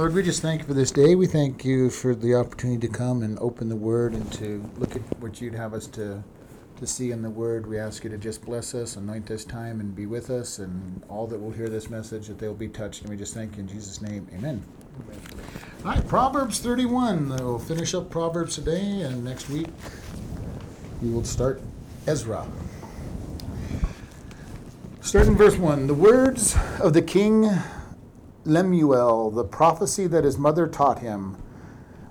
Lord, we just thank you for this day. We thank you for the opportunity to come and open the Word and to look at what you'd have us to, to see in the Word. We ask you to just bless us, anoint this time, and be with us, and all that will hear this message, that they'll be touched. And we just thank you in Jesus' name. Amen. All right, Proverbs 31. We'll finish up Proverbs today, and next week we will start Ezra. Starting verse 1 The words of the king Lemuel, the prophecy that his mother taught him.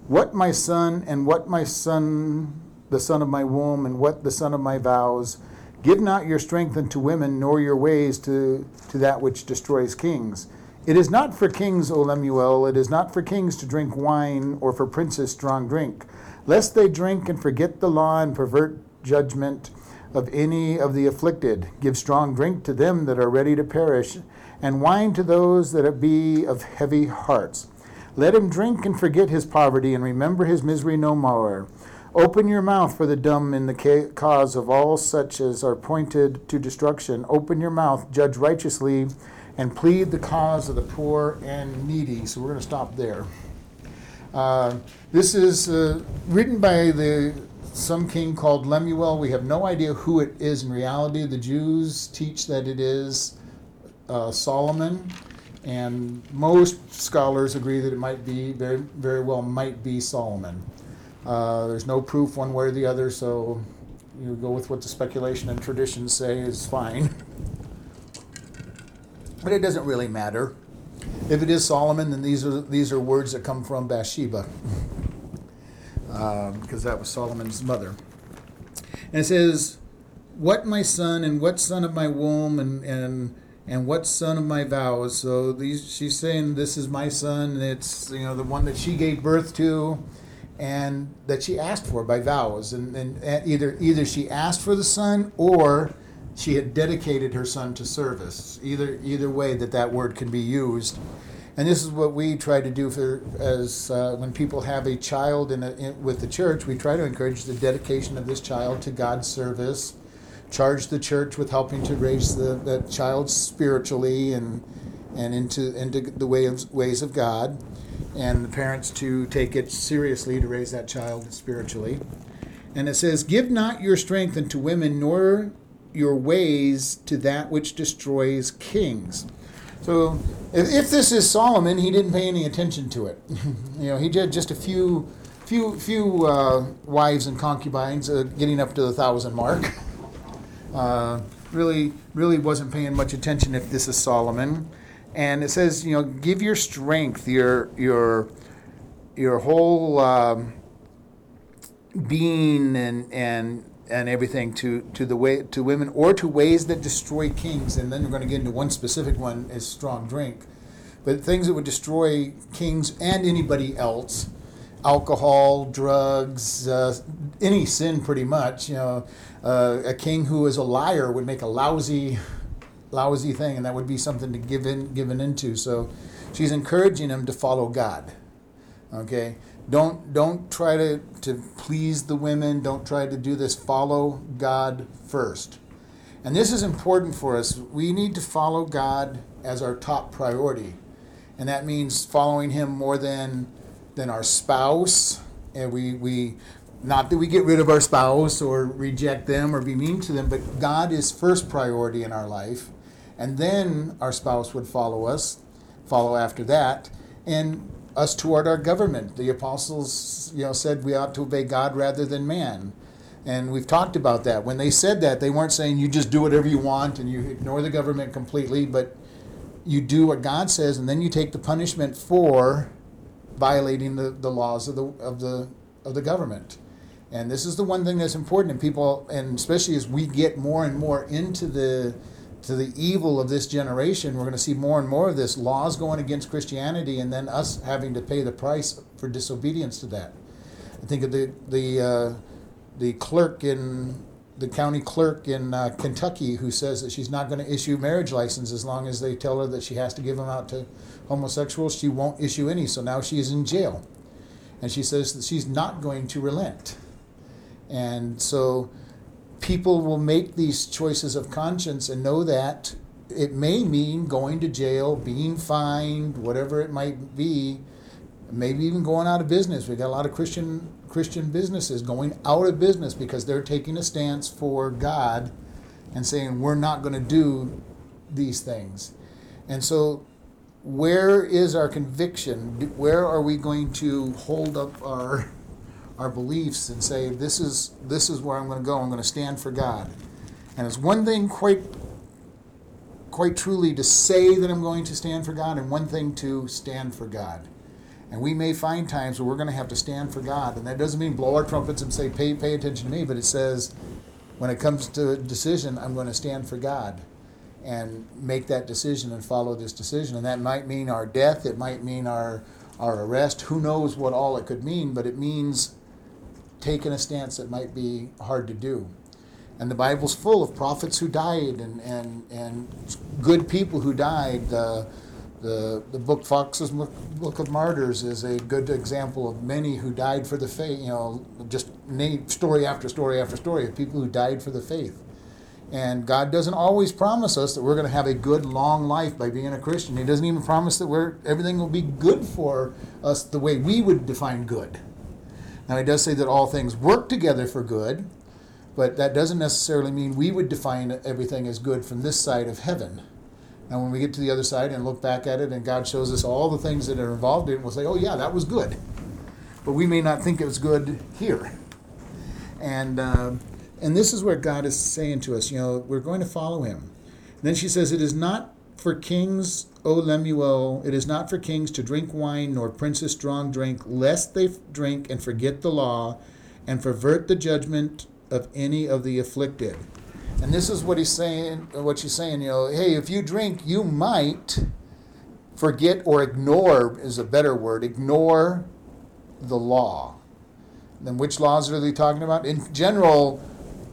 What my son, and what my son, the son of my womb, and what the son of my vows. Give not your strength unto women, nor your ways to, to that which destroys kings. It is not for kings, O Lemuel, it is not for kings to drink wine, or for princes strong drink, lest they drink and forget the law and pervert judgment of any of the afflicted. Give strong drink to them that are ready to perish, and wine to those that be of heavy hearts. Let him drink and forget his poverty, and remember his misery no more. Open your mouth for the dumb in the cause of all such as are pointed to destruction. Open your mouth, judge righteously, and plead the cause of the poor and needy. So we're going to stop there. Uh, this is uh, written by the some king called Lemuel. We have no idea who it is in reality. The Jews teach that it is uh, Solomon, and most scholars agree that it might be very, very well might be Solomon. Uh, there's no proof one way or the other, so you go with what the speculation and traditions say is fine. but it doesn't really matter. If it is Solomon, then these are these are words that come from Bathsheba, because that was Solomon's mother. And it says, "What my son and what son of my womb and and and what son of my vows?" So these she's saying this is my son. It's you know the one that she gave birth to, and that she asked for by vows. And, and either either she asked for the son or she had dedicated her son to service. Either either way that that word can be used. And this is what we try to do for as uh, when people have a child in, a, in, with the church, we try to encourage the dedication of this child to God's service. Charge the church with helping to raise the, the child spiritually and and into into the way of, ways of God, and the parents to take it seriously to raise that child spiritually. And it says, "Give not your strength unto women, nor your ways to that which destroys kings." So, if, if this is Solomon, he didn't pay any attention to it. you know, he did just a few, few, few uh, wives and concubines, uh, getting up to the thousand mark. Uh, really, really wasn't paying much attention if this is Solomon. And it says, you know, give your strength, your your your whole um, being and and and everything to, to the way to women or to ways that destroy kings and then we're going to get into one specific one is strong drink but things that would destroy kings and anybody else alcohol drugs uh, any sin pretty much you know uh, a king who is a liar would make a lousy lousy thing and that would be something to give in given into. So she's encouraging him to follow god okay? Don't don't try to, to please the women. Don't try to do this. Follow god first. And this is important for us. We need to follow god as our top priority. And that means following him more than than our spouse and we we not that we get rid of our spouse or reject them or be mean to them but god is first priority in our life and then our spouse would follow us follow after that and us toward our government. The apostles, you know, said we ought to obey God rather than man. And we've talked about that. When they said that, they weren't saying you just do whatever you want and you ignore the government completely, but you do what God says and then you take the punishment for violating the, the laws of the of the of the government. And this is the one thing that's important and people and especially as we get more and more into the to the evil of this generation, we're going to see more and more of this laws going against Christianity, and then us having to pay the price for disobedience to that. I think of the the uh, the clerk in the county clerk in uh, Kentucky who says that she's not going to issue marriage license as long as they tell her that she has to give them out to homosexuals. She won't issue any, so now she is in jail, and she says that she's not going to relent, and so people will make these choices of conscience and know that it may mean going to jail, being fined, whatever it might be, maybe even going out of business. We've got a lot of Christian Christian businesses going out of business because they're taking a stance for God and saying we're not going to do these things. And so where is our conviction? Where are we going to hold up our our beliefs and say this is this is where I'm going to go. I'm going to stand for God. And it's one thing quite quite truly to say that I'm going to stand for God and one thing to stand for God. And we may find times where we're going to have to stand for God. And that doesn't mean blow our trumpets and say, pay, pay attention to me, but it says, when it comes to a decision, I'm going to stand for God and make that decision and follow this decision. And that might mean our death, it might mean our, our arrest. Who knows what all it could mean, but it means taking a stance that might be hard to do. And the Bible's full of prophets who died and, and, and good people who died. Uh, the, the book Fox's Book of Martyrs is a good example of many who died for the faith, you know, just name, story after story after story of people who died for the faith. And God doesn't always promise us that we're going to have a good, long life by being a Christian. He doesn't even promise that we're, everything will be good for us the way we would define good. Now, He does say that all things work together for good, but that doesn't necessarily mean we would define everything as good from this side of heaven. And when we get to the other side and look back at it, and God shows us all the things that are involved in it, we'll say, oh, yeah, that was good. But we may not think it was good here. And, uh, and this is where God is saying to us you know, we're going to follow him. And then she says, It is not for kings, O Lemuel, it is not for kings to drink wine, nor princes strong drink, lest they drink and forget the law and pervert the judgment of any of the afflicted. And this is what he's saying, what she's saying, you know, hey, if you drink, you might forget or ignore is a better word, ignore the law. Then which laws are they talking about? In general,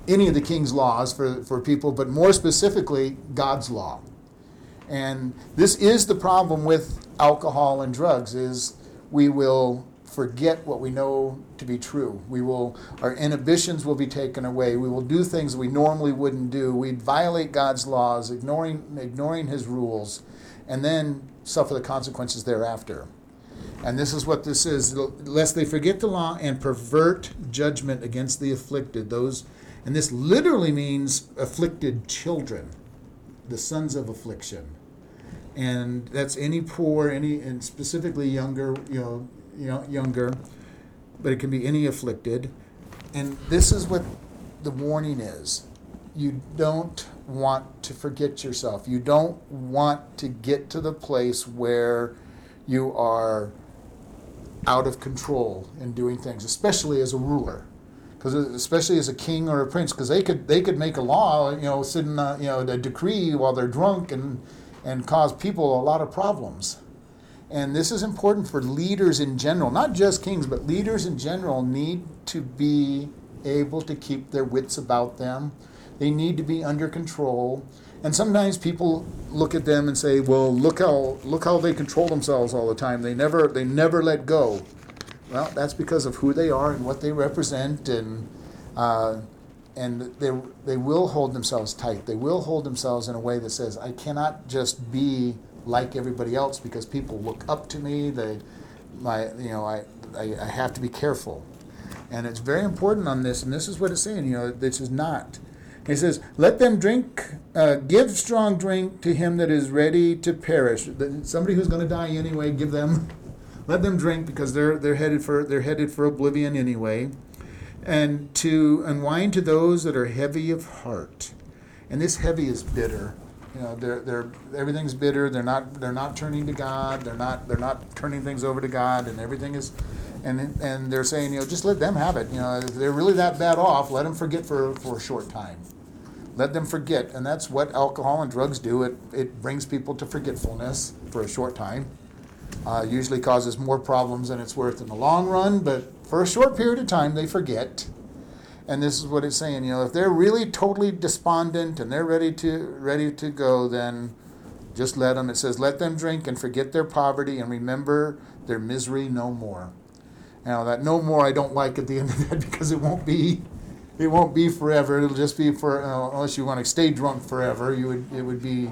any of the king's laws for, for people, but more specifically, God's law. And this is the problem with alcohol and drugs is we will forget what we know to be true. We will our inhibitions will be taken away. We will do things we normally wouldn't do. We'd violate God's laws, ignoring ignoring his rules, and then suffer the consequences thereafter. And this is what this is, lest they forget the law and pervert judgment against the afflicted, those and this literally means afflicted children, the sons of affliction and that's any poor, any and specifically younger, you know, you know, younger, but it can be any afflicted. And this is what the warning is. You don't want to forget yourself. You don't want to get to the place where you are out of control in doing things, especially as a ruler. Because especially as a king or a prince, because they could they could make a law, you know, sit in a, uh, you know a decree while they're drunk and and cause people a lot of problems. And this is important for leaders in general, not just kings, but leaders in general need to be able to keep their wits about them. They need to be under control. And sometimes people look at them and say, "Well, look how look how they control themselves all the time. They never they never let go." Well, that's because of who they are and what they represent, and uh, and they they will hold themselves tight. They will hold themselves in a way that says, "I cannot just be like everybody else because people look up to me. They, my, you know, I, I, I have to be careful. And it's very important on this, and this is what it's saying, you know, this is not. He says, Let them drink, uh, give strong drink to him that is ready to perish. Somebody who's going to die anyway, give them, let them drink because they're, they're, headed for, they're headed for oblivion anyway. And to unwind to those that are heavy of heart. And this heavy is bitter. You know, they're, they're, everything's bitter. They're not, they're not turning to God. They're not, they're not turning things over to God, and everything is, and, and they're saying, you know, just let them have it. You know, if they're really that bad off, let them forget for, for a short time. Let them forget, and that's what alcohol and drugs do. It, it brings people to forgetfulness for a short time. Uh, usually causes more problems than it's worth in the long run, but for a short period of time, they forget and this is what it's saying you know if they're really totally despondent and they're ready to ready to go then just let them it says let them drink and forget their poverty and remember their misery no more now that no more i don't like at the end of that because it won't be it won't be forever it'll just be for uh, unless you want to stay drunk forever you would it would be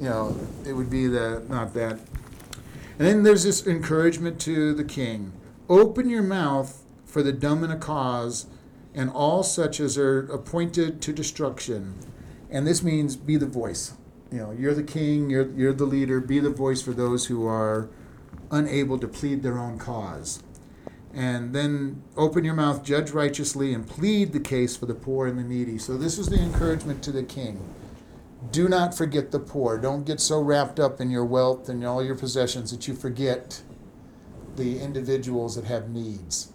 you know, it would be the not that. And then there's this encouragement to the king: open your mouth for the dumb in a cause, and all such as are appointed to destruction. And this means be the voice. You know, you're the king, you're you're the leader. Be the voice for those who are unable to plead their own cause. And then open your mouth, judge righteously, and plead the case for the poor and the needy. So, this is the encouragement to the king. Do not forget the poor. Don't get so wrapped up in your wealth and all your possessions that you forget the individuals that have needs.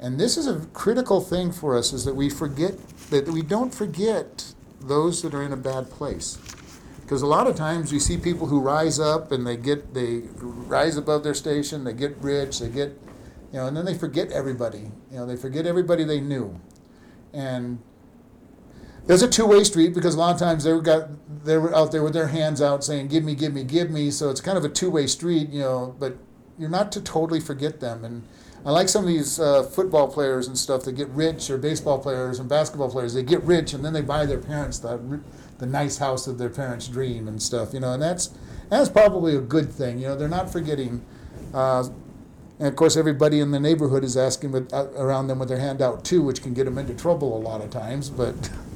And this is a critical thing for us is that we forget that we don't forget those that are in a bad place. Because a lot of times we see people who rise up and they get they rise above their station, they get rich, they get you know, and then they forget everybody. You know, they forget everybody they knew. And there's a two-way street because a lot of times they were got they were out there with their hands out saying give me give me give me so it's kind of a two-way street you know but you're not to totally forget them and i like some of these uh, football players and stuff that get rich or baseball players and basketball players they get rich and then they buy their parents the, the nice house of their parents dream and stuff you know and that's that's probably a good thing you know they're not forgetting uh, and of course, everybody in the neighborhood is asking with, uh, around them with their hand out too, which can get them into trouble a lot of times. But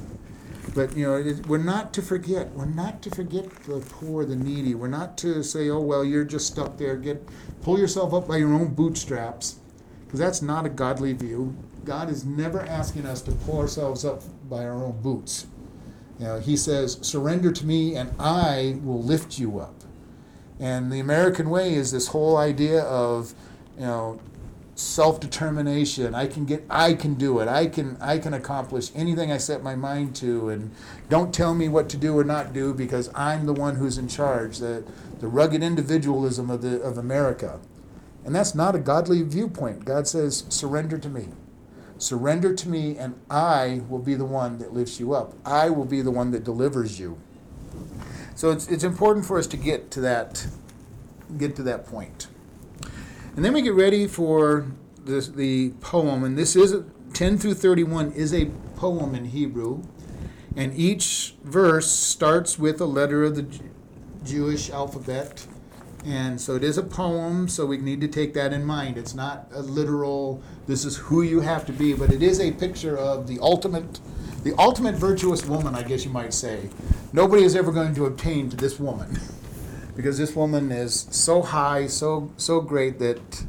but you know, it, we're not to forget. We're not to forget the poor, the needy. We're not to say, "Oh well, you're just stuck there. Get pull yourself up by your own bootstraps," because that's not a godly view. God is never asking us to pull ourselves up by our own boots. You know, He says, "Surrender to me, and I will lift you up." And the American way is this whole idea of, you know, self-determination. I can get i can do it. I can i can accomplish anything i set my mind to. And don't tell me what to do or not do because i'm the one who's in charge. The the rugged individualism of the of america. And that's not a godly viewpoint. God says surrender to me. Surrender to me and i will be the one that lifts you up. I will be the one that delivers you. So it's, it's important for us to get to that get to that point and then we get ready for this, the poem, and this is 10 through 31 is a poem in Hebrew, and each verse starts with a letter of the Jewish alphabet. And so it is a poem, so we need to take that in mind. It's not a literal, this is who you have to be, but it is a picture of the ultimate, the ultimate virtuous woman, I guess you might say. Nobody is ever going to obtain to this woman. because this woman is so high, so so great that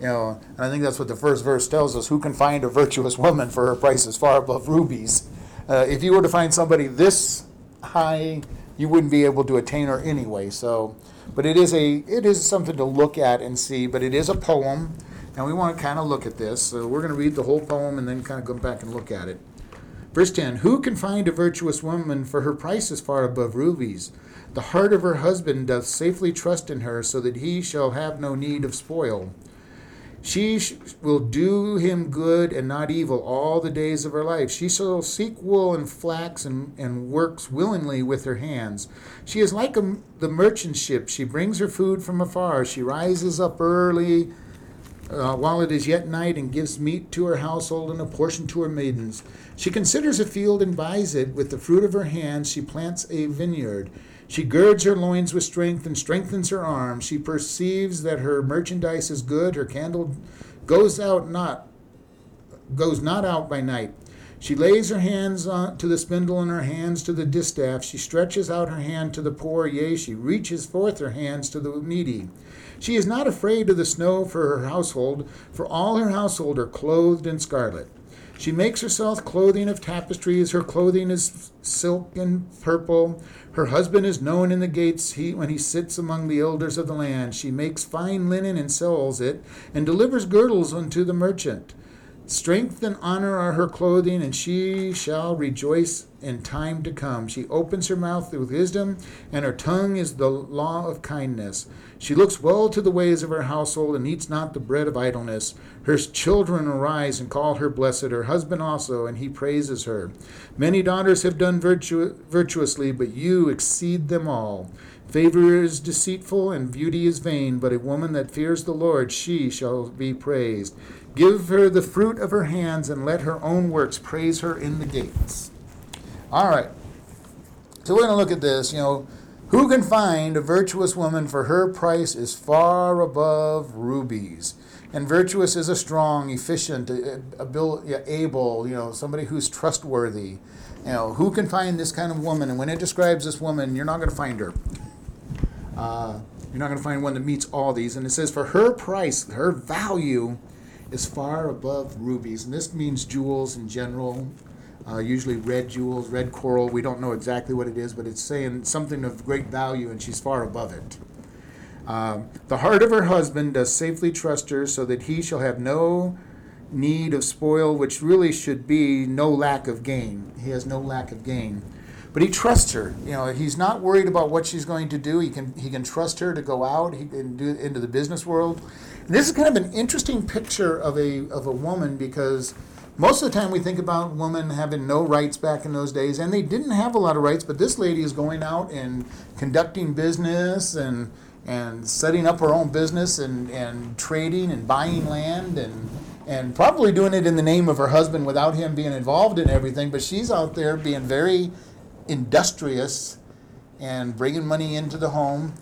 you know, and I think that's what the first verse tells us. Who can find a virtuous woman for her price is far above rubies? Uh, if you were to find somebody this high, you wouldn't be able to attain her anyway. So, but it is a it is something to look at and see. But it is a poem, and we want to kind of look at this. So we're going to read the whole poem and then kind of go back and look at it. Verse 10 Who can find a virtuous woman, for her price is far above rubies? The heart of her husband doth safely trust in her, so that he shall have no need of spoil. She will do him good and not evil all the days of her life. She shall seek wool and flax and, and works willingly with her hands. She is like a, the merchant ship. She brings her food from afar. She rises up early uh, while it is yet night and gives meat to her household and a portion to her maidens. She considers a field and buys it. With the fruit of her hands, she plants a vineyard. She girds her loins with strength and strengthens her arms. She perceives that her merchandise is good. Her candle goes out not goes not out by night. She lays her hands on, to the spindle and her hands to the distaff. She stretches out her hand to the poor, yea, she reaches forth her hands to the needy. She is not afraid of the snow for her household, for all her household are clothed in scarlet. She makes herself clothing of tapestries. Her clothing is silk and purple. Her husband is known in the gates he, when he sits among the elders of the land. She makes fine linen and sells it, and delivers girdles unto the merchant. Strength and honor are her clothing, and she shall rejoice in time to come. She opens her mouth with wisdom, and her tongue is the law of kindness. She looks well to the ways of her household, and eats not the bread of idleness. Her children arise and call her blessed, her husband also, and he praises her. Many daughters have done virtu- virtuously, but you exceed them all. Favor is deceitful, and beauty is vain, but a woman that fears the Lord, she shall be praised. Give her the fruit of her hands, and let her own works praise her in the gates. All right. So we're going to look at this. You know, Who can find a virtuous woman? For her price is far above rubies. And virtuous is a strong, efficient, able, you know, somebody who's trustworthy. You know, who can find this kind of woman? And when it describes this woman, you're not going to find her. Uh, you're not going to find one that meets all these. And it says, for her price, her value is far above rubies. And this means jewels in general, uh, usually red jewels, red coral. We don't know exactly what it is, but it's saying something of great value, and she's far above it. Um, the heart of her husband does safely trust her, so that he shall have no need of spoil, which really should be no lack of gain. He has no lack of gain. But he trusts her. You know, he's not worried about what she's going to do. He can he can trust her to go out he can do into the business world. This is kind of an interesting picture of a of a woman because most of the time we think about women having no rights back in those days, and they didn't have a lot of rights. But this lady is going out and conducting business and and setting up her own business and, and trading and buying land and and probably doing it in the name of her husband without him being involved in everything. But she's out there being very industrious and bringing money into the home.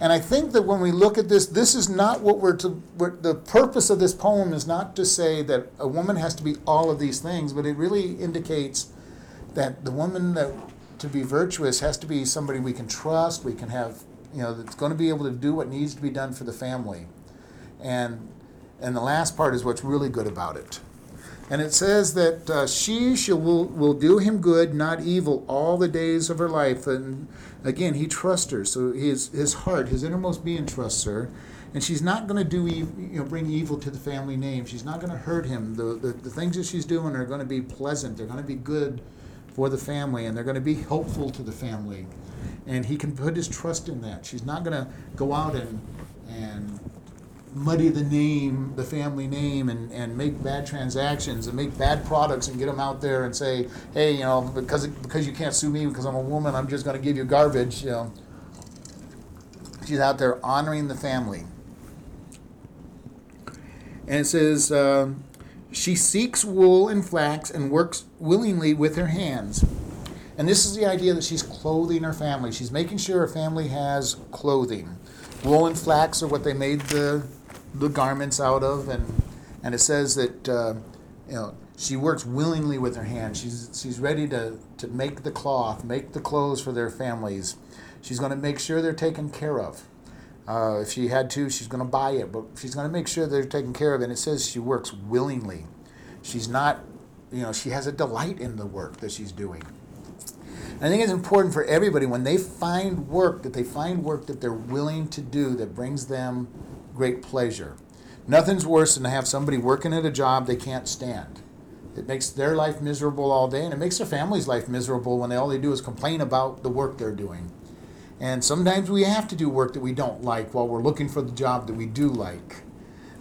And I think that when we look at this, this is not what we're to. We're, the purpose of this poem is not to say that a woman has to be all of these things, but it really indicates that the woman that to be virtuous has to be somebody we can trust. We can have, you know, that's going to be able to do what needs to be done for the family. And and the last part is what's really good about it. And it says that uh, she shall, will, will do him good, not evil, all the days of her life. And again, he trusts her. So his, his heart, his innermost being trusts her. And she's not going to do you know, bring evil to the family name. She's not going to hurt him. The, the, the things that she's doing are going to be pleasant. They're going to be good for the family, and they're going to be helpful to the family. And he can put his trust in that. She's not going to go out and, and muddy the name, the family name, and, and make bad transactions and make bad products and get them out there and say, hey, you know, because because you can't sue me because I'm a woman, I'm just going to give you garbage. You know, she's out there honoring the family. And it says, uh, she seeks wool and flax and works willingly with her hands. And this is the idea that she's clothing her family. She's making sure her family has clothing. Wool and flax are what they made the the garments out of, and and it says that uh, you know she works willingly with her hands. She's she's ready to to make the cloth, make the clothes for their families. She's going to make sure they're taken care of. Uh, if she had to, she's going to buy it, but she's going to make sure they're taken care of. And it says she works willingly. She's not, you know, she has a delight in the work that she's doing. I think it's important for everybody when they find work that they find work that they're willing to do that brings them great pleasure. Nothing's worse than to have somebody working at a job they can't stand. It makes their life miserable all day, and it makes their family's life miserable when they, all they do is complain about the work they're doing. And sometimes we have to do work that we don't like while we're looking for the job that we do like.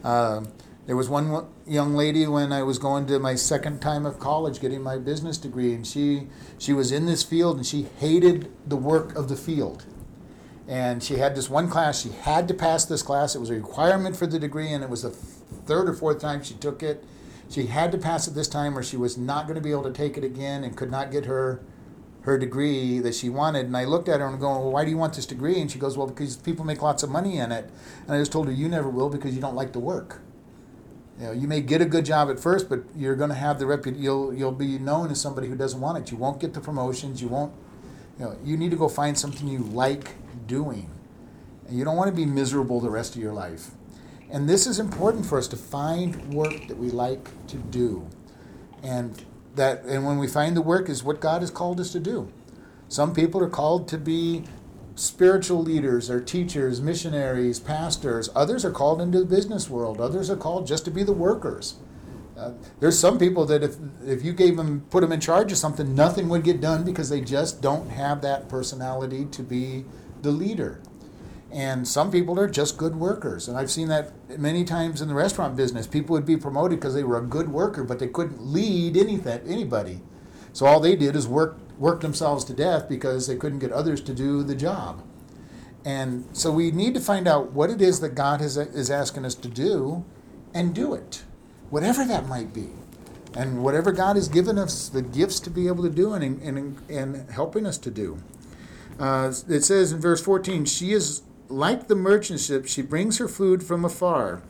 Uh, there was one young lady when I was going to my second time of college getting my business degree, and she, she was in this field and she hated the work of the field and she had this one class she had to pass this class it was a requirement for the degree and it was the third or fourth time she took it she had to pass it this time or she was not going to be able to take it again and could not get her her degree that she wanted and i looked at her and I'm going well why do you want this degree and she goes well because people make lots of money in it and i just told her you never will because you don't like the work you know, you may get a good job at first, but you're going to have the reputation. You'll you'll be known as somebody who doesn't want it. You won't get the promotions. You won't. You know, you need to go find something you like doing. And you don't want to be miserable the rest of your life. And this is important for us to find work that we like to do. And that and when we find the work is what God has called us to do. Some people are called to be spiritual leaders or teachers, missionaries, pastors. Others are called into the business world. Others are called just to be the workers. Uh, there's some people that if if you gave them put them in charge of something, nothing would get done because they just don't have that personality to be the leader. And some people are just good workers. And I've seen that many times in the restaurant business. People would be promoted because they were a good worker, but they couldn't lead anything, anybody. So all they did is work, work themselves to death because they couldn't get others to do the job. And so we need to find out what it is that God is, is asking us to do and do it, whatever that might be. And whatever God has given us the gifts to be able to do and, and, and helping us to do. Uh, it says in verse 14, she is like the merchant ship, she brings her food from afar.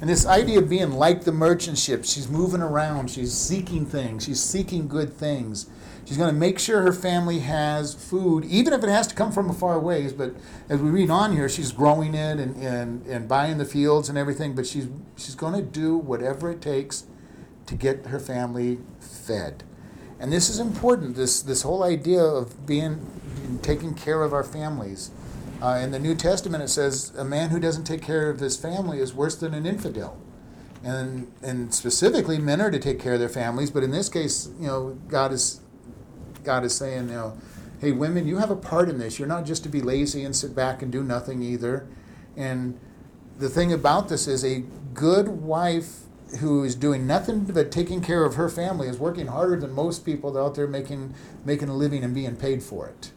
And this idea of being like the merchant ship, she's moving around, she's seeking things, she's seeking good things. She's going to make sure her family has food, even if it has to come from a far ways. But as we read on here, she's growing it and, and, and buying the fields and everything. But she's, she's going to do whatever it takes to get her family fed. And this is important, this, this whole idea of being taking care of our families. Uh, in the New Testament, it says a man who doesn't take care of his family is worse than an infidel. And, and specifically, men are to take care of their families, but in this case, you know, God is, God is saying, you know, hey, women, you have a part in this. You're not just to be lazy and sit back and do nothing either. And the thing about this is a good wife who is doing nothing but taking care of her family is working harder than most people out there making making a living and being paid for it.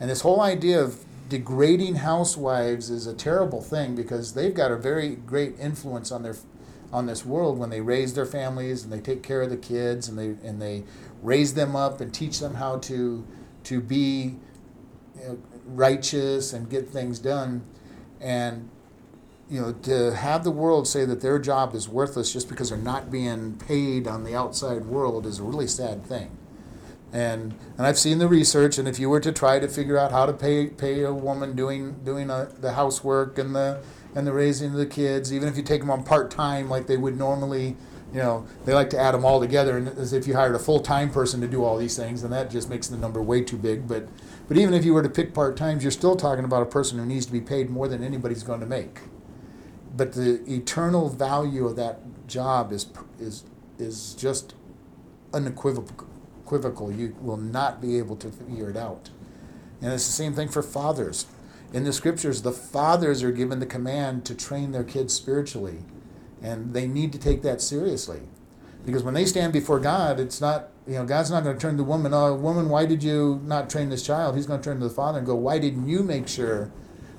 And this whole idea of degrading housewives is a terrible thing because they've got a very great influence on their on this world when they raise their families and they take care of the kids and they and they raise them up and teach them how to to be you know, righteous and get things done. And you know to have the world say that their job is worthless just because they're not being paid on the outside world is a really sad thing and and I've seen the research. And if you were to try to figure out how to pay pay a woman doing doing a, uh, the housework and the and the raising of the kids, even if you take them on part time like they would normally, you know, they like to add them all together, and as if you hired a full time person to do all these things, and that just makes the number way too big. But but even if you were to pick part times, you're still talking about a person who needs to be paid more than anybody's going to make. But the eternal value of that job is is is just unequivocal equivocal. You will not be able to figure it out. And it's the same thing for fathers. In the scriptures, the fathers are given the command to train their kids spiritually. And they need to take that seriously. Because when they stand before God, it's not, you know, God's not going to turn to the woman, oh, woman, why did you not train this child? He's going to turn to the father and go, why didn't you make sure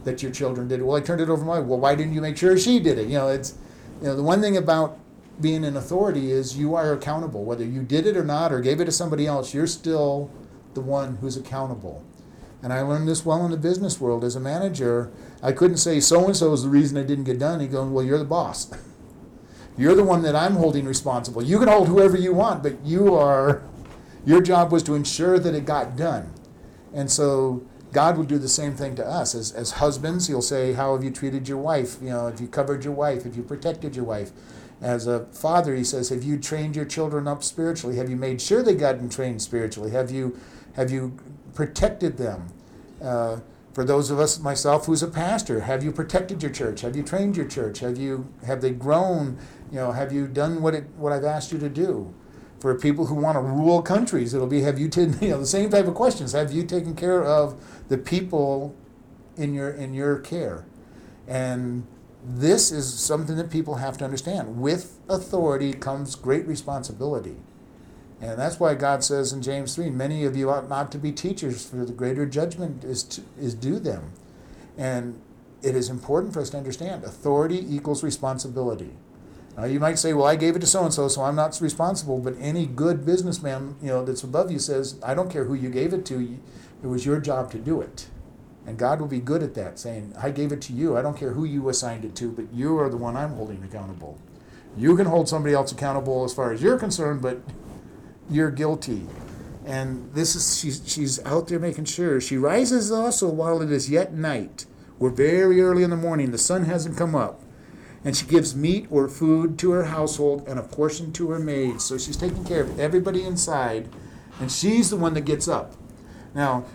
that your children did it? Well, I turned it over my, well, why didn't you make sure she did it? You know, it's, you know, the one thing about being an authority is you are accountable. Whether you did it or not or gave it to somebody else, you're still the one who's accountable. And I learned this well in the business world. As a manager, I couldn't say so and so is the reason I didn't get done. He goes, Well, you're the boss. You're the one that I'm holding responsible. You can hold whoever you want, but you are your job was to ensure that it got done. And so God will do the same thing to us. As, as husbands, he'll say, How have you treated your wife? You know, have you covered your wife? Have you protected your wife? As a father, he says, have you trained your children up spiritually? Have you made sure they got trained spiritually? Have you have you protected them? Uh, for those of us, myself, who's a pastor, have you protected your church? Have you trained your church? Have you have they grown? You know, have you done what it what I've asked you to do? For people who want to rule countries, it'll be have you taken you know the same type of questions. Have you taken care of the people in your in your care? And this is something that people have to understand. With authority comes great responsibility. And that's why God says in James 3 many of you ought not to be teachers, for the greater judgment is, to, is due them. And it is important for us to understand authority equals responsibility. Now, you might say, well, I gave it to so and so, so I'm not responsible. But any good businessman you know, that's above you says, I don't care who you gave it to, it was your job to do it. And God will be good at that, saying, I gave it to you. I don't care who you assigned it to, but you are the one I'm holding accountable. You can hold somebody else accountable as far as you're concerned, but you're guilty. And this is she's she's out there making sure. She rises also while it is yet night. We're very early in the morning. The sun hasn't come up. And she gives meat or food to her household and a portion to her maids. So she's taking care of everybody inside, and she's the one that gets up. Now,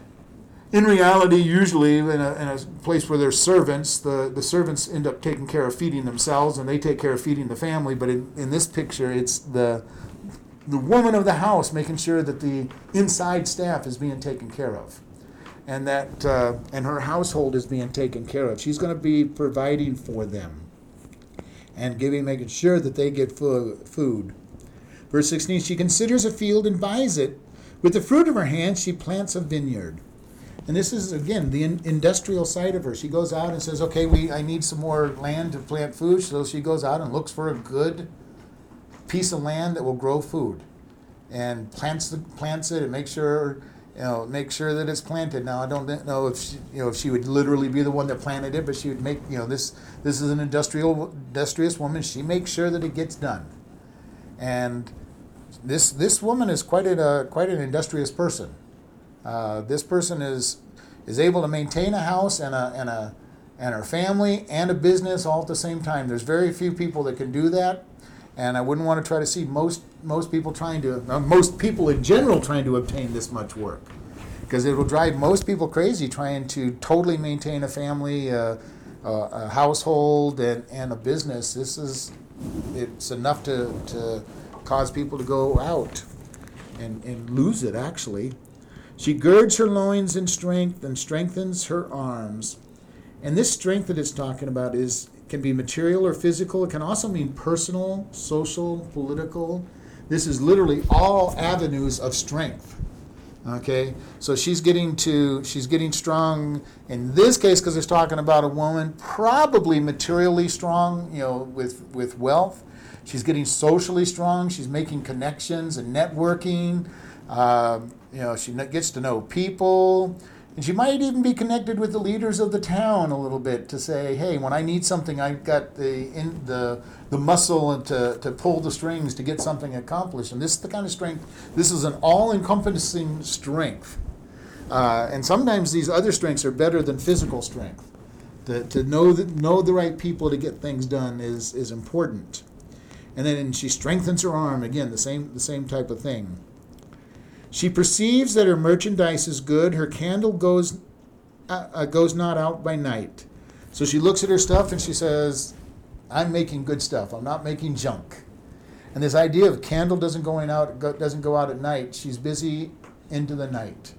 in reality, usually in a, in a place where there's servants, the, the servants end up taking care of feeding themselves and they take care of feeding the family. But in, in this picture, it's the, the woman of the house making sure that the inside staff is being taken care of and that uh, and her household is being taken care of. She's going to be providing for them and giving, making sure that they get food. Verse 16, she considers a field and buys it. With the fruit of her hands, she plants a vineyard. And this is again the in- industrial side of her. She goes out and says, "Okay, we I need some more land to plant food." So she goes out and looks for a good piece of land that will grow food, and plants the plants it and makes sure you know, make sure that it's planted. Now I don't know if she, you know if she would literally be the one that planted it, but she would make you know this this is an industrial industrious woman. She makes sure that it gets done, and this this woman is quite a quite an industrious person. Uh, this person is is able to maintain a house and a and a and her family and a business all at the same time. There's very few people that can do that, and I wouldn't want to try to see most most people trying to uh, most people in general trying to obtain this much work. Because it will drive most people crazy trying to totally maintain a family uh, uh, a household and, and a business. This is it's enough to, to cause people to go out and, and lose it actually she girds her loins in strength and strengthens her arms and this strength that it's talking about is can be material or physical it can also mean personal social political this is literally all avenues of strength. Okay, so she's getting to she's getting strong in this case because it's talking about a woman probably materially strong, you know, with with wealth. She's getting socially strong. She's making connections and networking. Uh, you know, she gets to know people. And she might even be connected with the leaders of the town a little bit to say, hey, when I need something, I've got the, in, the, the muscle to, to pull the strings to get something accomplished. And this is the kind of strength, this is an all encompassing strength. Uh, and sometimes these other strengths are better than physical strength. To, to know, the, know the right people to get things done is, is important. And then she strengthens her arm, again, the same, the same type of thing. She perceives that her merchandise is good. Her candle goes uh, uh, goes not out by night. So she looks at her stuff and she says, "I'm making good stuff. I'm not making junk." And this idea of candle doesn't going out go, doesn't go out at night. She's busy into the night,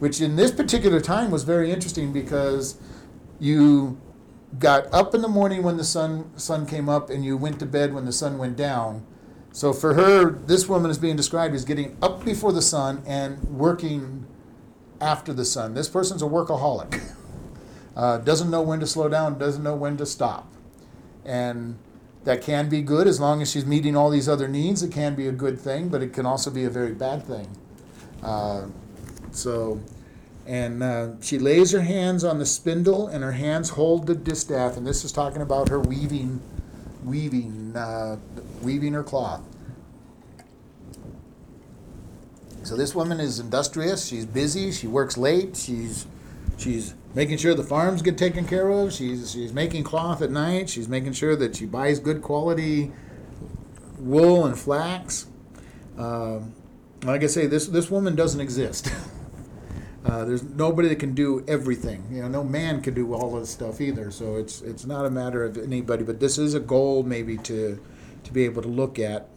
which in this particular time was very interesting because you got up in the morning when the sun sun came up and you went to bed when the sun went down so for her, this woman is being described as getting up before the sun and working after the sun. This person's a workaholic. Uh, doesn't know when to slow down, doesn't know when to stop. And that can be good as long as she's meeting all these other needs. It can be a good thing, but it can also be a very bad thing. Uh, so, and uh, she lays her hands on the spindle, and her hands hold the distaff. And this is talking about her weaving, weaving, uh, weaving her cloth. So this woman is industrious. She's busy. She works late. She's she's making sure the farms get taken care of. She's she's making cloth at night. She's making sure that she buys good quality wool and flax. Uh, like I say, this this woman doesn't exist. Uh, there's nobody that can do everything. You know, no man can do all this stuff either. So it's it's not a matter of anybody, but this is a goal maybe to to be able to look at.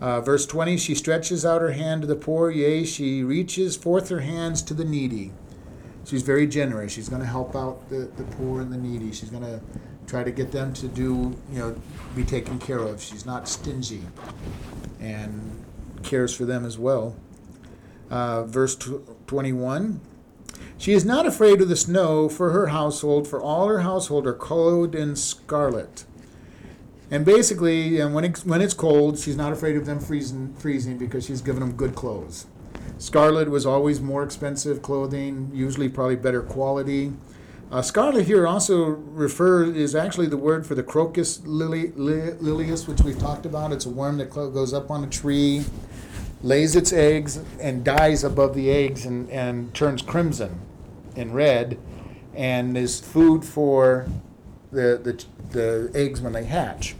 Uh, verse 20 She stretches out her hand to the poor, yea, she reaches forth her hands to the needy. She's very generous. She's going to help out the, the poor and the needy. She's going to try to get them to do, you know, be taken care of. She's not stingy and cares for them as well. Uh, verse 21 She is not afraid of the snow for her household, for all her household are clothed in scarlet. And basically, and when it's when it's cold, she's not afraid of them freezing freezing because she's given them good clothes. Scarlet was always more expensive clothing, usually probably better quality. Uh, scarlet here also refers is actually the word for the crocus lily, li, lilius, which we've talked about. It's a worm that goes up on a tree, lays its eggs, and dies above the eggs and, and turns crimson and red, and is food for the, the, the eggs when they hatch.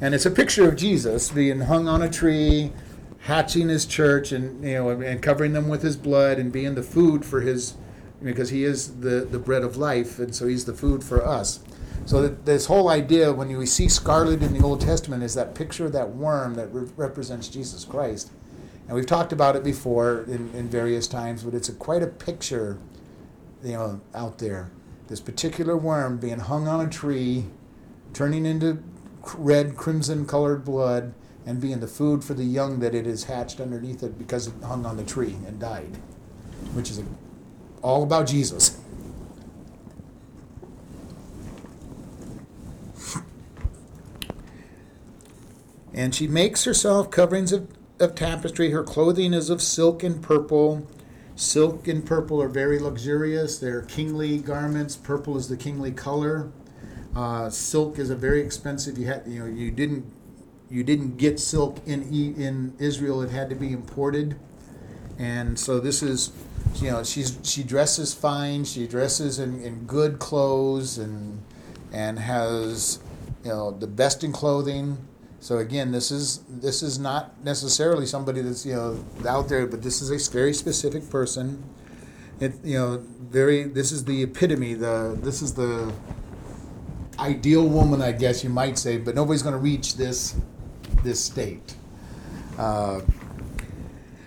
And it's a picture of Jesus being hung on a tree, hatching his church, and you know, and covering them with his blood, and being the food for his, because he is the the bread of life, and so he's the food for us. So this whole idea, when we see scarlet in the Old Testament, is that picture of that worm that re- represents Jesus Christ. And we've talked about it before in, in various times, but it's a, quite a picture, you know, out there this particular worm being hung on a tree, turning into red, crimson colored blood, and being the food for the young that it has hatched underneath it because it hung on the tree and died, which is all about Jesus. And she makes herself coverings of, of tapestry. Her clothing is of silk and purple. Silk and purple are very luxurious. They're kingly garments. Purple is the kingly color. Uh, silk is a very expensive. You had, you know, you didn't, you didn't get silk in in Israel. It had to be imported, and so this is, you know, she's she dresses fine. She dresses in, in good clothes and and has, you know, the best in clothing. So again, this is this is not necessarily somebody that's you know out there, but this is a very specific person. It you know very this is the epitome. The this is the ideal woman, I guess you might say, but nobody's going to reach this this state. Uh,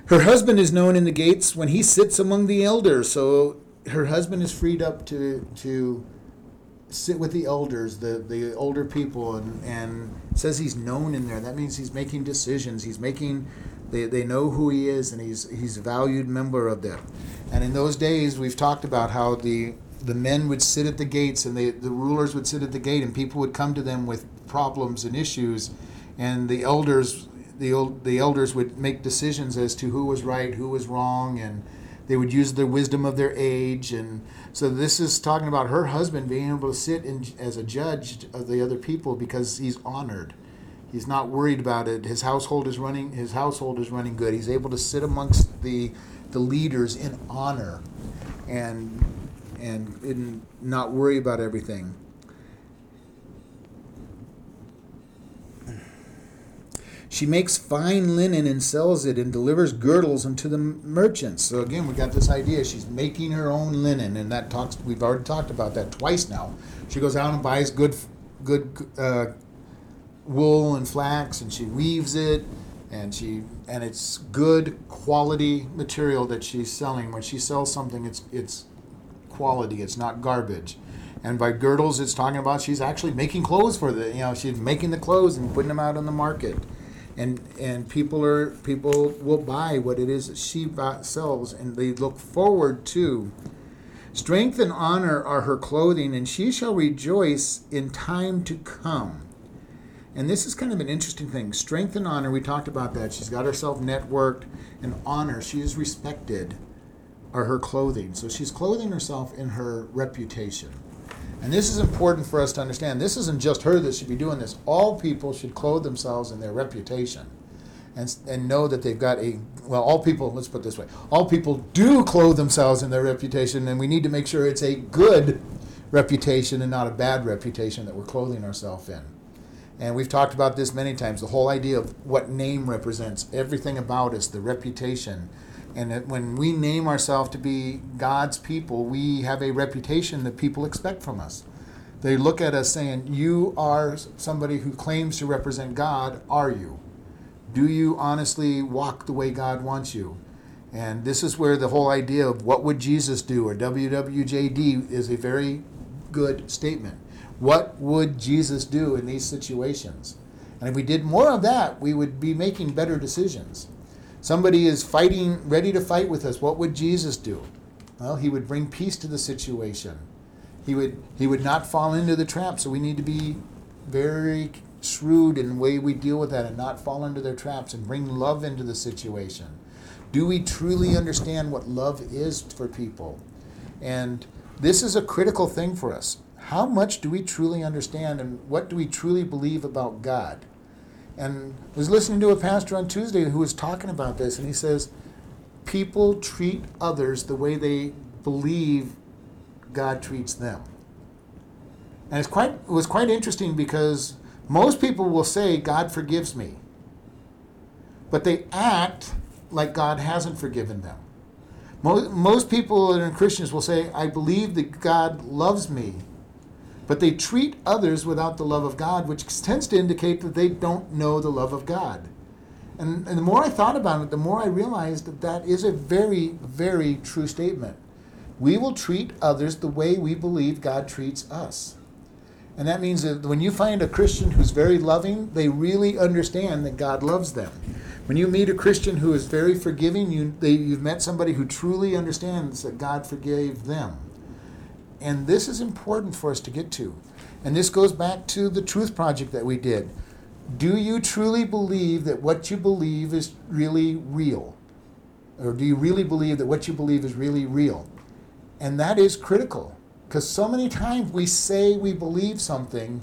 her husband is known in the gates when he sits among the elders. So her husband is freed up to to sit with the elders, the the older people, and and says he's known in there. That means he's making decisions. He's making they, they know who he is, and he's he's a valued member of them. And in those days, we've talked about how the the men would sit at the gates and they, the rulers would sit at the gate and people would come to them with problems and issues and the elders the, old, the elders would make decisions as to who was right who was wrong and they would use the wisdom of their age and so this is talking about her husband being able to sit in, as a judge of the other people because he's honored. He's not worried about it. His household is running his household is running good. He's able to sit amongst the the leaders in honor and and, and not worry about everything. She makes fine linen and sells it and delivers girdles unto the merchants. So again, we got this idea. She's making her own linen, and that talks. We've already talked about that twice now. She goes out and buys good, good uh, wool and flax, and she weaves it, and she and it's good quality material that she's selling. When she sells something, it's it's quality. It's not garbage. And by girdles, it's talking about she's actually making clothes for the, you know, she's making the clothes and putting them out on the market. And, and people are people will buy what it is that she sells and they look forward to. Strength and honor are her clothing and she shall rejoice in time to come. And this is kind of an interesting thing. Strength and honor we talked about that. She's got herself networked and honor. She is respected are her clothing. So she's clothing herself in her reputation. And this is important for us to understand. This isn't just her that should be doing this. All people should clothe themselves in their reputation and, and know that they've got a, well, all people, let's put this way, all people do clothe themselves in their reputation, and we need to make sure it's a good reputation and not a bad reputation that we're clothing ourselves in. And we've talked about this many times the whole idea of what name represents, everything about us, the reputation and that when we name ourselves to be God's people, we have a reputation that people expect from us. They look at us saying, You are somebody who claims to represent God, are you? Do you honestly walk the way God wants you? And this is where the whole idea of what would Jesus do or WWJD is a very good statement. What would Jesus do in these situations? And if we did more of that, we would be making better decisions. Somebody is fighting, ready to fight with us. What would Jesus do? Well, he would bring peace to the situation. He would he would not fall into the trap. So we need to be very shrewd in the way we deal with that and not fall into their traps and bring love into the situation. Do we truly understand what love is for people? And this is a critical thing for us. How much do we truly understand and what do we truly believe about God? And was listening to a pastor on Tuesday who was talking about this, and he says, people treat others the way they believe God treats them. And it's quite it was quite interesting because most people will say God forgives me. But they act like God hasn't forgiven them. Most, most people that are Christians will say, I believe that God loves me, but they treat others without the love of God, which tends to indicate that they don't know the love of God. And, and the more I thought about it, the more I realized that that is a very, very true statement. We will treat others the way we believe God treats us. And that means that when you find a Christian who's very loving, they really understand that God loves them. When you meet a Christian who is very forgiving, you, they, you've met somebody who truly understands that God forgave them. And this is important for us to get to. And this goes back to the Truth Project that we did. Do you truly believe that what you believe is really real? Or do you really believe that what you believe is really real? And that is critical because so many times we say we believe something,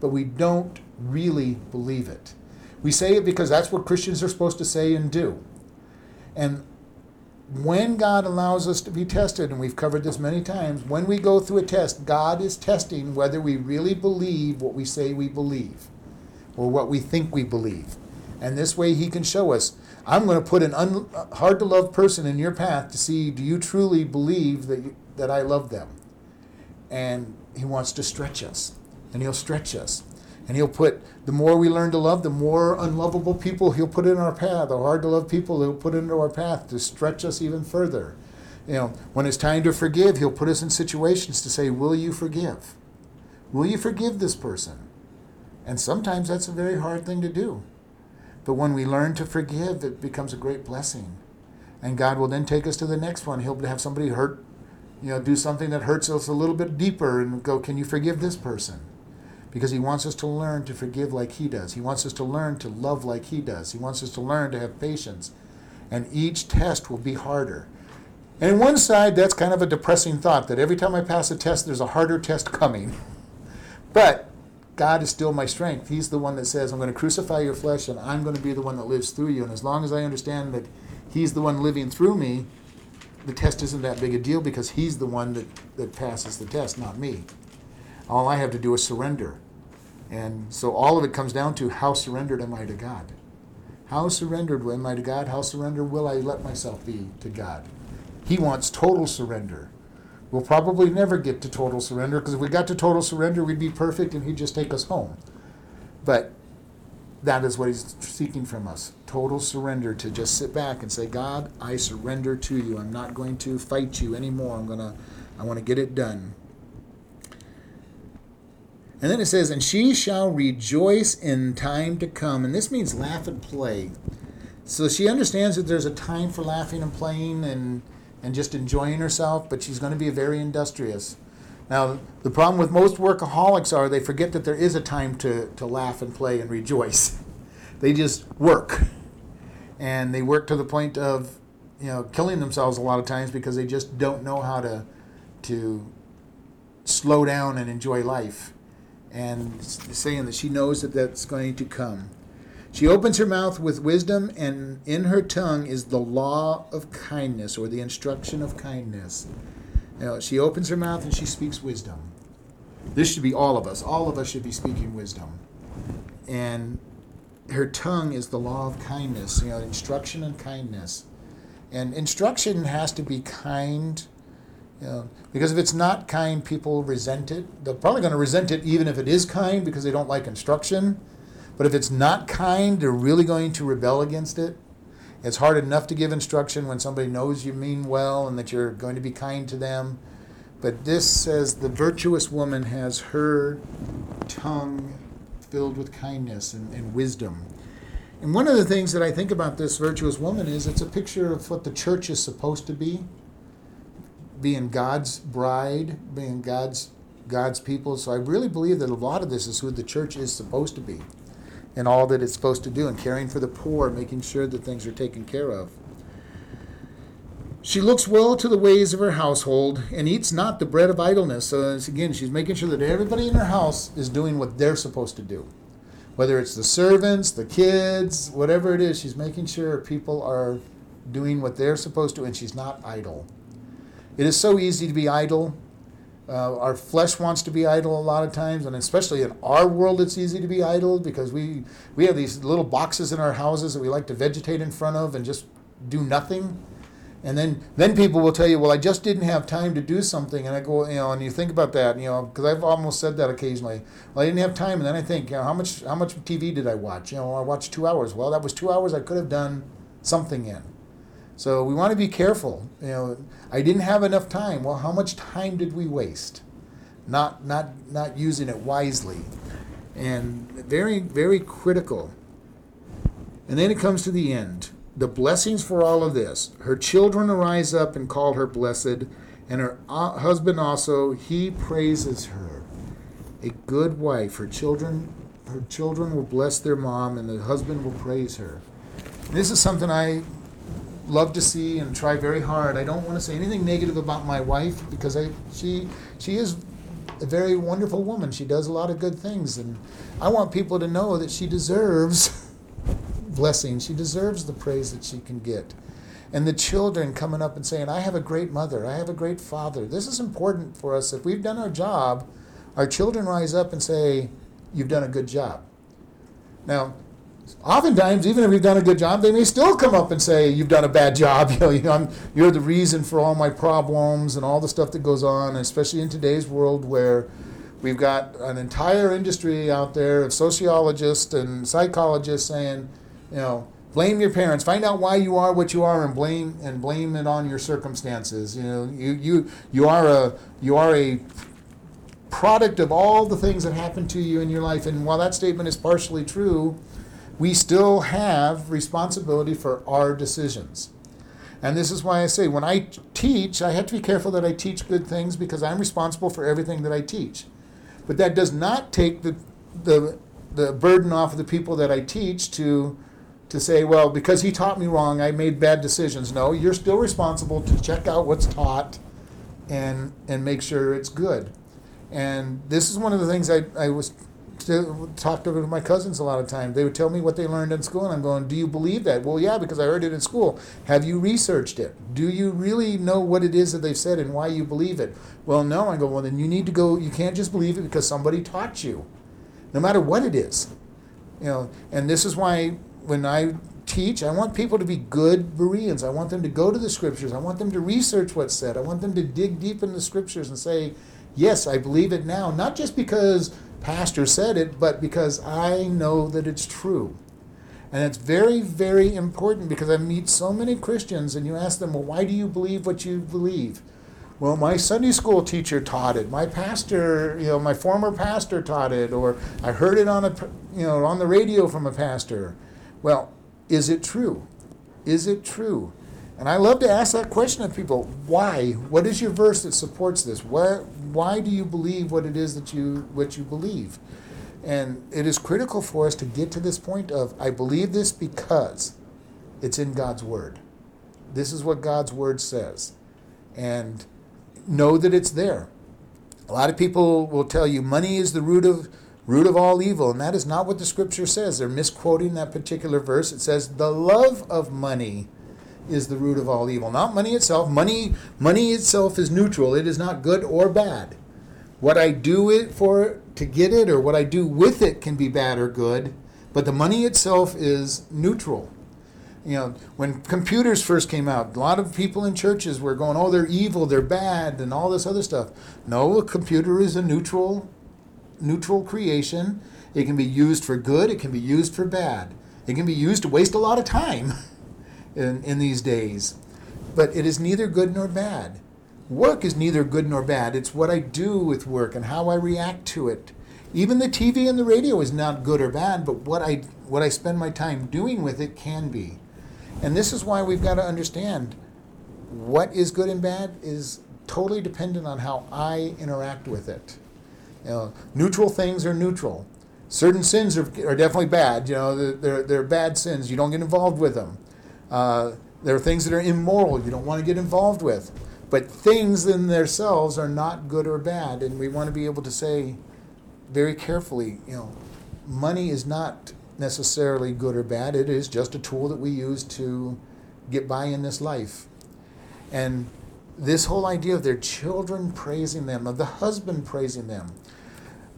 but we don't really believe it. We say it because that's what Christians are supposed to say and do. And when God allows us to be tested, and we've covered this many times, when we go through a test, God is testing whether we really believe what we say we believe or what we think we believe. And this way, He can show us I'm going to put an un- hard to love person in your path to see do you truly believe that, you, that I love them? And He wants to stretch us, and He'll stretch us. And he'll put, the more we learn to love, the more unlovable people he'll put in our path, the hard to love people he'll put into our path to stretch us even further. You know, when it's time to forgive, he'll put us in situations to say, Will you forgive? Will you forgive this person? And sometimes that's a very hard thing to do. But when we learn to forgive, it becomes a great blessing. And God will then take us to the next one. He'll have somebody hurt, you know, do something that hurts us a little bit deeper and go, Can you forgive this person? Because he wants us to learn to forgive like he does. He wants us to learn to love like he does. He wants us to learn to have patience. And each test will be harder. And on one side, that's kind of a depressing thought that every time I pass a test, there's a harder test coming. But God is still my strength. He's the one that says, I'm going to crucify your flesh and I'm going to be the one that lives through you. And as long as I understand that He's the one living through me, the test isn't that big a deal because He's the one that, that passes the test, not me. All I have to do is surrender. And so all of it comes down to how surrendered am I to God? How surrendered am I to God? How surrendered will I let myself be to God? He wants total surrender. We'll probably never get to total surrender because if we got to total surrender, we'd be perfect and He'd just take us home. But that is what He's seeking from us total surrender to just sit back and say, God, I surrender to you. I'm not going to fight you anymore. I'm going to, I want to get it done. And then it says, And she shall rejoice in time to come. And this means laugh and play. So she understands that there's a time for laughing and playing and, and just enjoying herself, but she's going to be very industrious. Now, the problem with most workaholics are they forget that there is a time to, to laugh and play and rejoice. They just work. And they work to the point of, you know, killing themselves a lot of times because they just don't know how to, to slow down and enjoy life and saying that she knows that that's going to come. She opens her mouth with wisdom, and in her tongue is the law of kindness or the instruction of kindness. Know, she opens her mouth and she speaks wisdom. This should be all of us. All of us should be speaking wisdom. And her tongue is the law of kindness, you know, instruction and kindness. And instruction has to be kind you know, because if it's not kind, people resent it. They're probably going to resent it even if it is kind because they don't like instruction. But if it's not kind, they're really going to rebel against it. It's hard enough to give instruction when somebody knows you mean well and that you're going to be kind to them. But this says the virtuous woman has her tongue filled with kindness and, and wisdom. And one of the things that I think about this virtuous woman is it's a picture of what the church is supposed to be being God's bride, being God's God's people. So I really believe that a lot of this is who the church is supposed to be and all that it's supposed to do and caring for the poor, making sure that things are taken care of. She looks well to the ways of her household and eats not the bread of idleness. So again, she's making sure that everybody in her house is doing what they're supposed to do. Whether it's the servants, the kids, whatever it is, she's making sure people are doing what they're supposed to and she's not idle. It is so easy to be idle. Uh, our flesh wants to be idle a lot of times, and especially in our world, it's easy to be idle because we we have these little boxes in our houses that we like to vegetate in front of and just do nothing. And then then people will tell you, well, I just didn't have time to do something, and I go, you know, and you think about that, you know, because I've almost said that occasionally. Well, I didn't have time, and then I think, you know, how much how much TV did I watch? You know, I watched two hours. Well, that was two hours I could have done something in. So we want to be careful. You know, I didn't have enough time. Well, how much time did we waste? Not not not using it wisely. And very very critical. And then it comes to the end. The blessings for all of this. Her children arise up and call her blessed, and her uh, husband also, he praises her. A good wife. Her children her children will bless their mom and the husband will praise her. This is something I love to see and try very hard. I don't want to say anything negative about my wife because I she she is a very wonderful woman. She does a lot of good things, and I want people to know that she deserves blessing. She deserves the praise that she can get. And the children coming up and saying, I have a great mother, I have a great father. This is important for us. If we've done our job, our children rise up and say, You've done a good job. Now, oftentimes, even if you've done a good job, they may still come up and say, You've done a bad job. You know, you know, you're the reason for all my problems and all the stuff that goes on, especially in today's world where we've got an entire industry out there of sociologists and psychologists saying, you know, blame your parents. Find out why you are what you are and blame and blame it on your circumstances. You know you you you are a you are a product of all the things that happened to you in your life. And while that statement is partially true we still have responsibility for our decisions and this is why I say when I teach, I have to be careful that I teach good things because I'm responsible for everything that I teach. But that does not take the, the, the burden off of the people that I teach to to say, well, because he taught me wrong, I made bad decisions. No, you're still responsible to check out what's taught and and make sure it's good. And this is one of the things I, I was to, talked to my cousins a lot of times. They would tell me what they learned in school, and I'm going, "Do you believe that?" Well, yeah, because I heard it in school. Have you researched it? Do you really know what it is that they've said and why you believe it? Well, no. I go, well, then you need to go. You can't just believe it because somebody taught you, no matter what it is. You know, and this is why when I teach, I want people to be good Bereans. I want them to go to the scriptures. I want them to research what's said. I want them to dig deep in the scriptures and say, yes, I believe it now. Not just because pastor said it, but because I know that it's true. And it's very, very important because I meet so many Christians and you ask them, well, why do you believe what you believe? Well, my Sunday school teacher taught it. My pastor, you know, my former pastor taught it, or I heard it on a, you know, on the radio from a pastor. Well, is it true? Is it true? And I love to ask that question of people. Why? What is your verse that supports this? Why, why do you believe what it is that you what you believe? And it is critical for us to get to this point of I believe this because it's in God's word. This is what God's word says. And know that it's there. A lot of people will tell you money is the root of root of all evil. And that is not what the scripture says. They're misquoting that particular verse. It says, the love of money is the root of all evil. Not money itself. Money, money itself is neutral. It is not good or bad. What I do it for to get it or what I do with it can be bad or good, but the money itself is neutral. You know, when computers first came out, a lot of people in churches were going, "Oh, they're evil, they're bad," and all this other stuff. No, a computer is a neutral neutral creation. It can be used for good, it can be used for bad. It can be used to waste a lot of time in, in these days. But it is neither good nor bad. Work is neither good nor bad. It's what I do with work and how I react to it. Even the TV and the radio is not good or bad, but what I what I spend my time doing with it can be. And this is why we've got to understand what is good and bad is totally dependent on how I interact with it. You know, neutral things are neutral. Certain sins are, are definitely bad. You know, they're, they're bad sins. You don't get involved with them. Uh, there are things that are immoral you don't want to get involved with. But things in themselves are not good or bad. And we want to be able to say very carefully, you know, money is not necessarily good or bad. It is just a tool that we use to get by in this life. And this whole idea of their children praising them, of the husband praising them,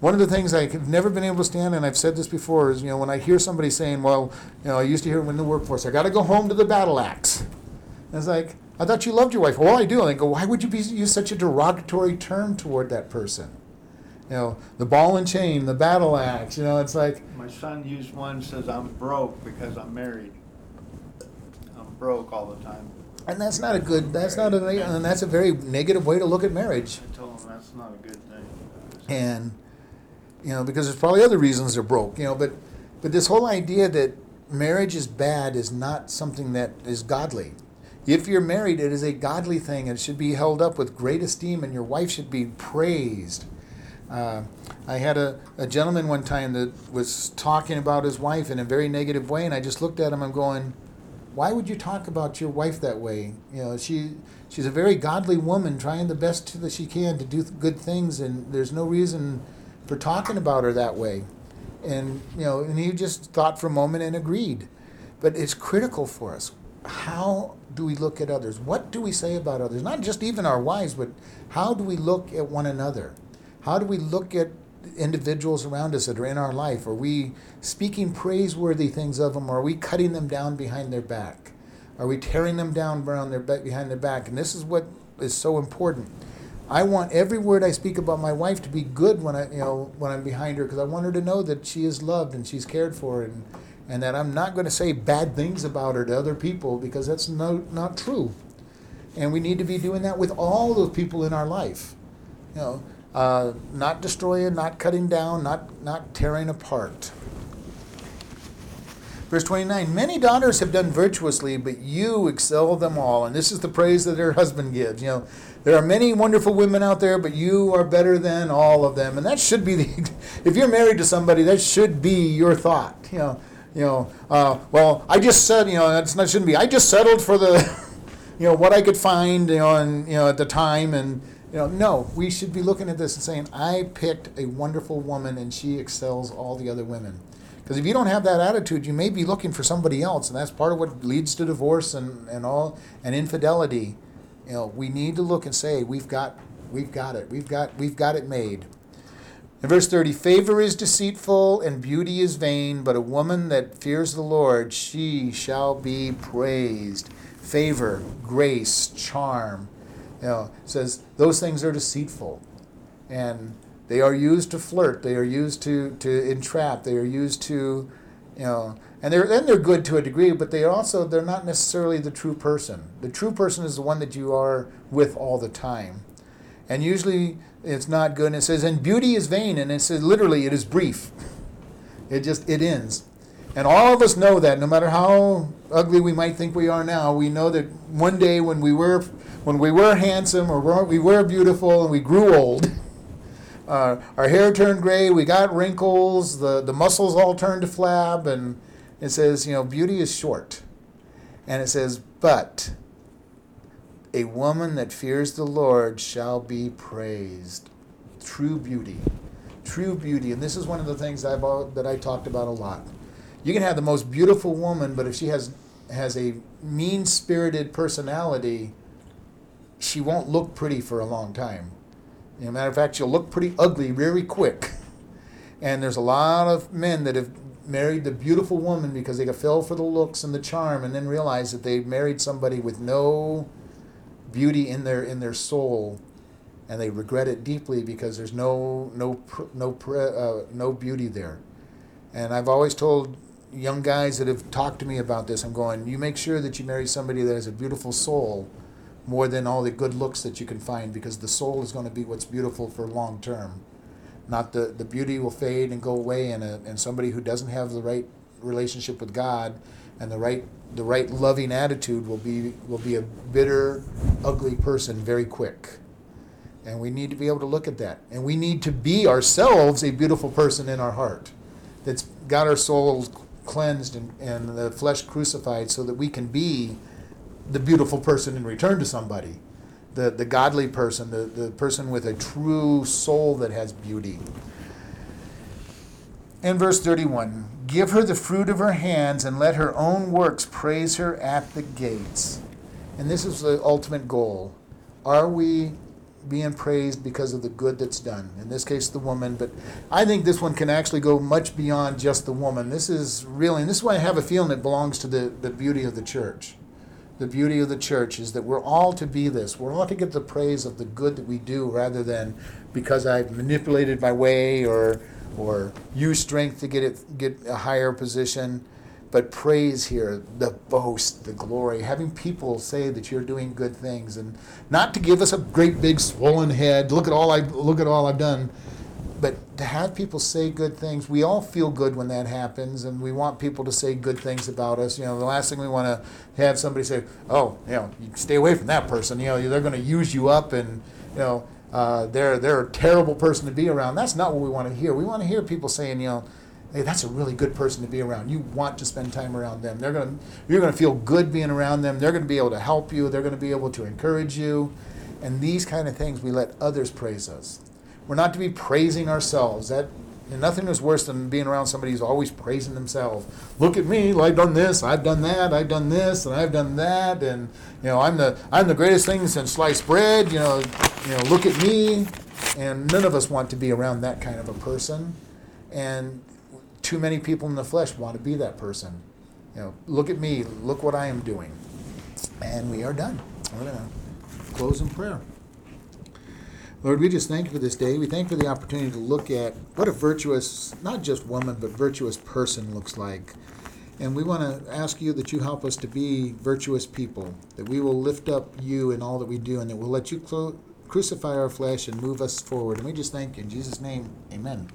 one of the things I've never been able to stand, and I've said this before, is you know when I hear somebody saying, "Well, you know, I used to hear in the workforce, I got to go home to the battle axe." And it's like, I thought you loved your wife. Well, I do. And I go, why would you be, use such a derogatory term toward that person? You know, the ball and chain, the battle axe. You know, it's like. My son used one says I'm broke because I'm married. I'm broke all the time. And that's not a good. That's not a. And that's a very negative way to look at marriage. I told him that's not a good thing. And you know, because there's probably other reasons they're broke, you know, but but this whole idea that marriage is bad is not something that is godly. If you're married, it is a godly thing and it should be held up with great esteem, and your wife should be praised. Uh, I had a, a gentleman one time that was talking about his wife in a very negative way, and I just looked at him. I'm going, why would you talk about your wife that way? You know, she she's a very godly woman, trying the best that she can to do good things, and there's no reason for talking about her that way. And you know, and he just thought for a moment and agreed. But it's critical for us. How do we look at others? What do we say about others? Not just even our wives, but how do we look at one another? How do we look at individuals around us that are in our life? Are we speaking praiseworthy things of them, or are we cutting them down behind their back? Are we tearing them down around their back, behind their back? And this is what is so important. I want every word I speak about my wife to be good when I, you know, when I'm behind her, because I want her to know that she is loved and she's cared for, and and that I'm not going to say bad things about her to other people because that's no, not true. And we need to be doing that with all those people in our life. You know, uh, not destroying, not cutting down, not, not tearing apart. Verse 29 Many daughters have done virtuously, but you excel them all. And this is the praise that her husband gives. You know, there are many wonderful women out there, but you are better than all of them. And that should be the, if you're married to somebody, that should be your thought. You know, you know, uh, well, I just said, you know, that's not shouldn't be. I just settled for the, you know, what I could find, you know, you know, at the time, and you know, no, we should be looking at this and saying, I picked a wonderful woman, and she excels all the other women. Because if you don't have that attitude, you may be looking for somebody else, and that's part of what leads to divorce and, and all and infidelity. You know, we need to look and say, we've got, we've got it, we've got, we've got it made. In verse 30, favor is deceitful and beauty is vain, but a woman that fears the Lord, she shall be praised. Favor, grace, charm. You know, says those things are deceitful. And they are used to flirt, they are used to, to entrap, they are used to, you know, and they're and they're good to a degree, but they also they're not necessarily the true person. The true person is the one that you are with all the time. And usually it's not good. And it says, and beauty is vain, and it says literally it is brief. It just it ends. And all of us know that no matter how ugly we might think we are now, we know that one day when we were when we were handsome or we were beautiful and we grew old, uh, our hair turned gray, we got wrinkles, the, the muscles all turned to flab, and it says, you know, beauty is short. And it says, but a woman that fears the Lord shall be praised. True beauty. True beauty. And this is one of the things I've, that I talked about a lot. You can have the most beautiful woman, but if she has, has a mean spirited personality, she won't look pretty for a long time. As a matter of fact, she'll look pretty ugly very quick. And there's a lot of men that have married the beautiful woman because they fell for the looks and the charm and then realized that they married somebody with no beauty in their in their soul, and they regret it deeply because there's no no no uh, no beauty there. And I've always told young guys that have talked to me about this, I'm going, you make sure that you marry somebody that has a beautiful soul more than all the good looks that you can find because the soul is going to be what's beautiful for long term. Not the, the beauty will fade and go away, and, a, and somebody who doesn't have the right relationship with God and the right the right loving attitude will be will be a bitter, ugly person very quick. And we need to be able to look at that. And we need to be ourselves a beautiful person in our heart that's got our souls cleansed and, and the flesh crucified so that we can be the beautiful person in return to somebody. The, the godly person, the, the person with a true soul that has beauty. In verse 31, give her the fruit of her hands and let her own works praise her at the gates. And this is the ultimate goal. Are we being praised because of the good that's done? In this case, the woman, but I think this one can actually go much beyond just the woman. This is really, and this is why I have a feeling it belongs to the, the beauty of the church. The beauty of the church is that we're all to be this. We're all to get the praise of the good that we do rather than because I've manipulated my way or or use strength to get it get a higher position. But praise here the boast the glory having people say that you're doing good things and not to give us a great big swollen head. Look at all i look at all i've done but to have people say good things we all feel good when that happens and we want people to say good things about us you know the last thing we want to have somebody say oh you know stay away from that person you know they're going to use you up and you know uh, they're they're a terrible person to be around. That's not what we want to hear. We want to hear people saying, you know, Hey, that's a really good person to be around. You want to spend time around them. They're gonna, you're gonna feel good being around them. They're gonna be able to help you. They're gonna be able to encourage you, and these kind of things we let others praise us. We're not to be praising ourselves. That nothing is worse than being around somebody who's always praising themselves. Look at me! I've done this. I've done that. I've done this, and I've done that, and you know I'm the I'm the greatest thing since sliced bread. You know, you know, look at me. And none of us want to be around that kind of a person. And too many people in the flesh want to be that person. You know, look at me, look what I am doing. And we are done. We're to close in prayer. Lord, we just thank you for this day. We thank you for the opportunity to look at what a virtuous, not just woman, but virtuous person looks like. And we want to ask you that you help us to be virtuous people, that we will lift up you in all that we do, and that we'll let you crucify our flesh and move us forward. And we just thank you. In Jesus' name, amen.